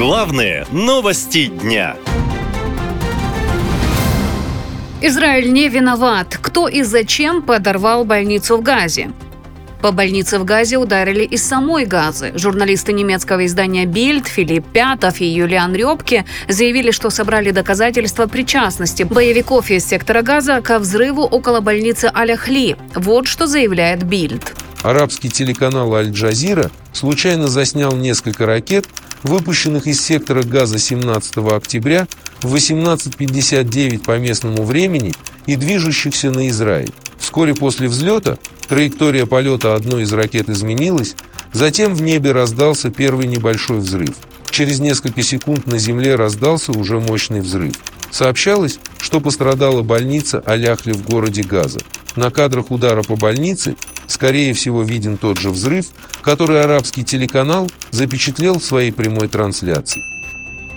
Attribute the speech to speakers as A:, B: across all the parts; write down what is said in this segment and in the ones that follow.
A: Главные новости дня.
B: Израиль не виноват. Кто и зачем подорвал больницу в Газе? По больнице в Газе ударили из самой Газы. Журналисты немецкого издания «Бильд» Филипп Пятов и Юлиан Рёбке заявили, что собрали доказательства причастности боевиков из сектора Газа ко взрыву около больницы Аляхли. Вот что заявляет «Бильд».
C: Арабский телеканал «Аль-Джазира» случайно заснял несколько ракет, выпущенных из сектора газа 17 октября в 18.59 по местному времени и движущихся на Израиль. Вскоре после взлета траектория полета одной из ракет изменилась, затем в небе раздался первый небольшой взрыв. Через несколько секунд на земле раздался уже мощный взрыв. Сообщалось, что пострадала больница Аляхли в городе Газа. На кадрах удара по больнице скорее всего, виден тот же взрыв, который арабский телеканал запечатлел в своей прямой трансляции.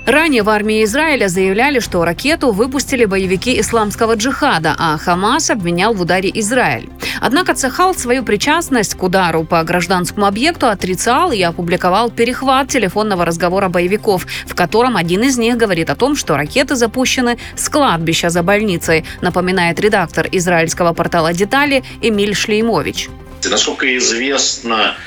B: Ранее в армии Израиля заявляли, что ракету выпустили боевики исламского джихада, а Хамас обвинял в ударе Израиль. Однако Цехал свою причастность к удару по гражданскому объекту отрицал и опубликовал перехват телефонного разговора боевиков, в котором один из них говорит о том, что ракеты запущены с кладбища за больницей, напоминает редактор израильского портала «Детали» Эмиль Шлеймович.
D: Насколько известно,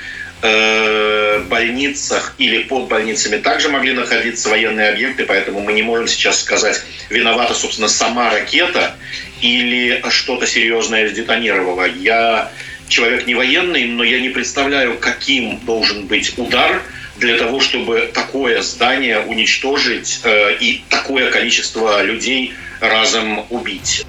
D: э, больницах или под больницами также могли находиться военные объекты, поэтому мы не можем сейчас сказать, виновата, собственно, сама ракета или что-то серьезное сдетонировало. Я человек не военный, но я не представляю, каким должен быть удар для того, чтобы такое здание уничтожить э, и такое количество людей разом убить.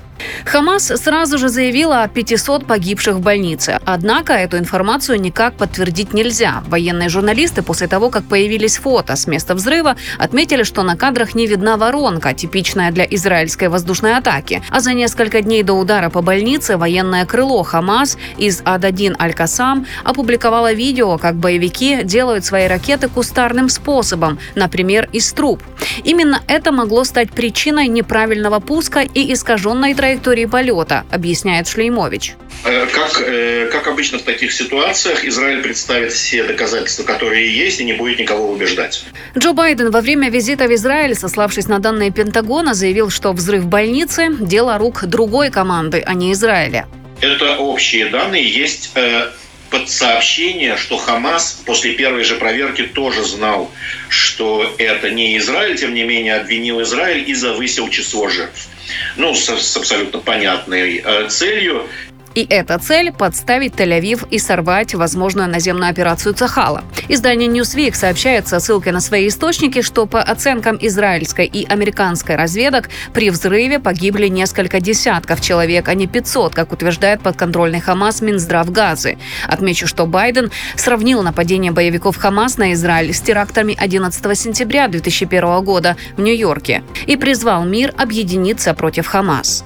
B: Хамас сразу же заявила о 500 погибших в больнице. Однако эту информацию никак подтвердить нельзя. Военные журналисты после того, как появились фото с места взрыва, отметили, что на кадрах не видна воронка, типичная для израильской воздушной атаки. А за несколько дней до удара по больнице военное крыло Хамас из Ад-1 Аль-Касам опубликовало видео, как боевики делают свои ракеты кустарным способом, например, из труб. Именно это могло стать причиной неправильного пуска и искаженной траектории полета, объясняет Шлеймович.
D: Э, как, э, как обычно в таких ситуациях, Израиль представит все доказательства, которые есть, и не будет никого убеждать.
B: Джо Байден во время визита в Израиль, сославшись на данные Пентагона, заявил, что взрыв больницы – дело рук другой команды, а не Израиля.
D: Это общие данные. Есть э, под сообщение, что Хамас после первой же проверки тоже знал, что это не Израиль, тем не менее обвинил Израиль и завысил число жертв. Ну, с, с абсолютно понятной э, целью.
B: И эта цель – подставить Тель-Авив и сорвать возможную наземную операцию Цахала. Издание Newsweek сообщает со ссылкой на свои источники, что по оценкам израильской и американской разведок при взрыве погибли несколько десятков человек, а не 500, как утверждает подконтрольный Хамас Минздрав Газы. Отмечу, что Байден сравнил нападение боевиков Хамас на Израиль с терактами 11 сентября 2001 года в Нью-Йорке и призвал мир объединиться против Хамас.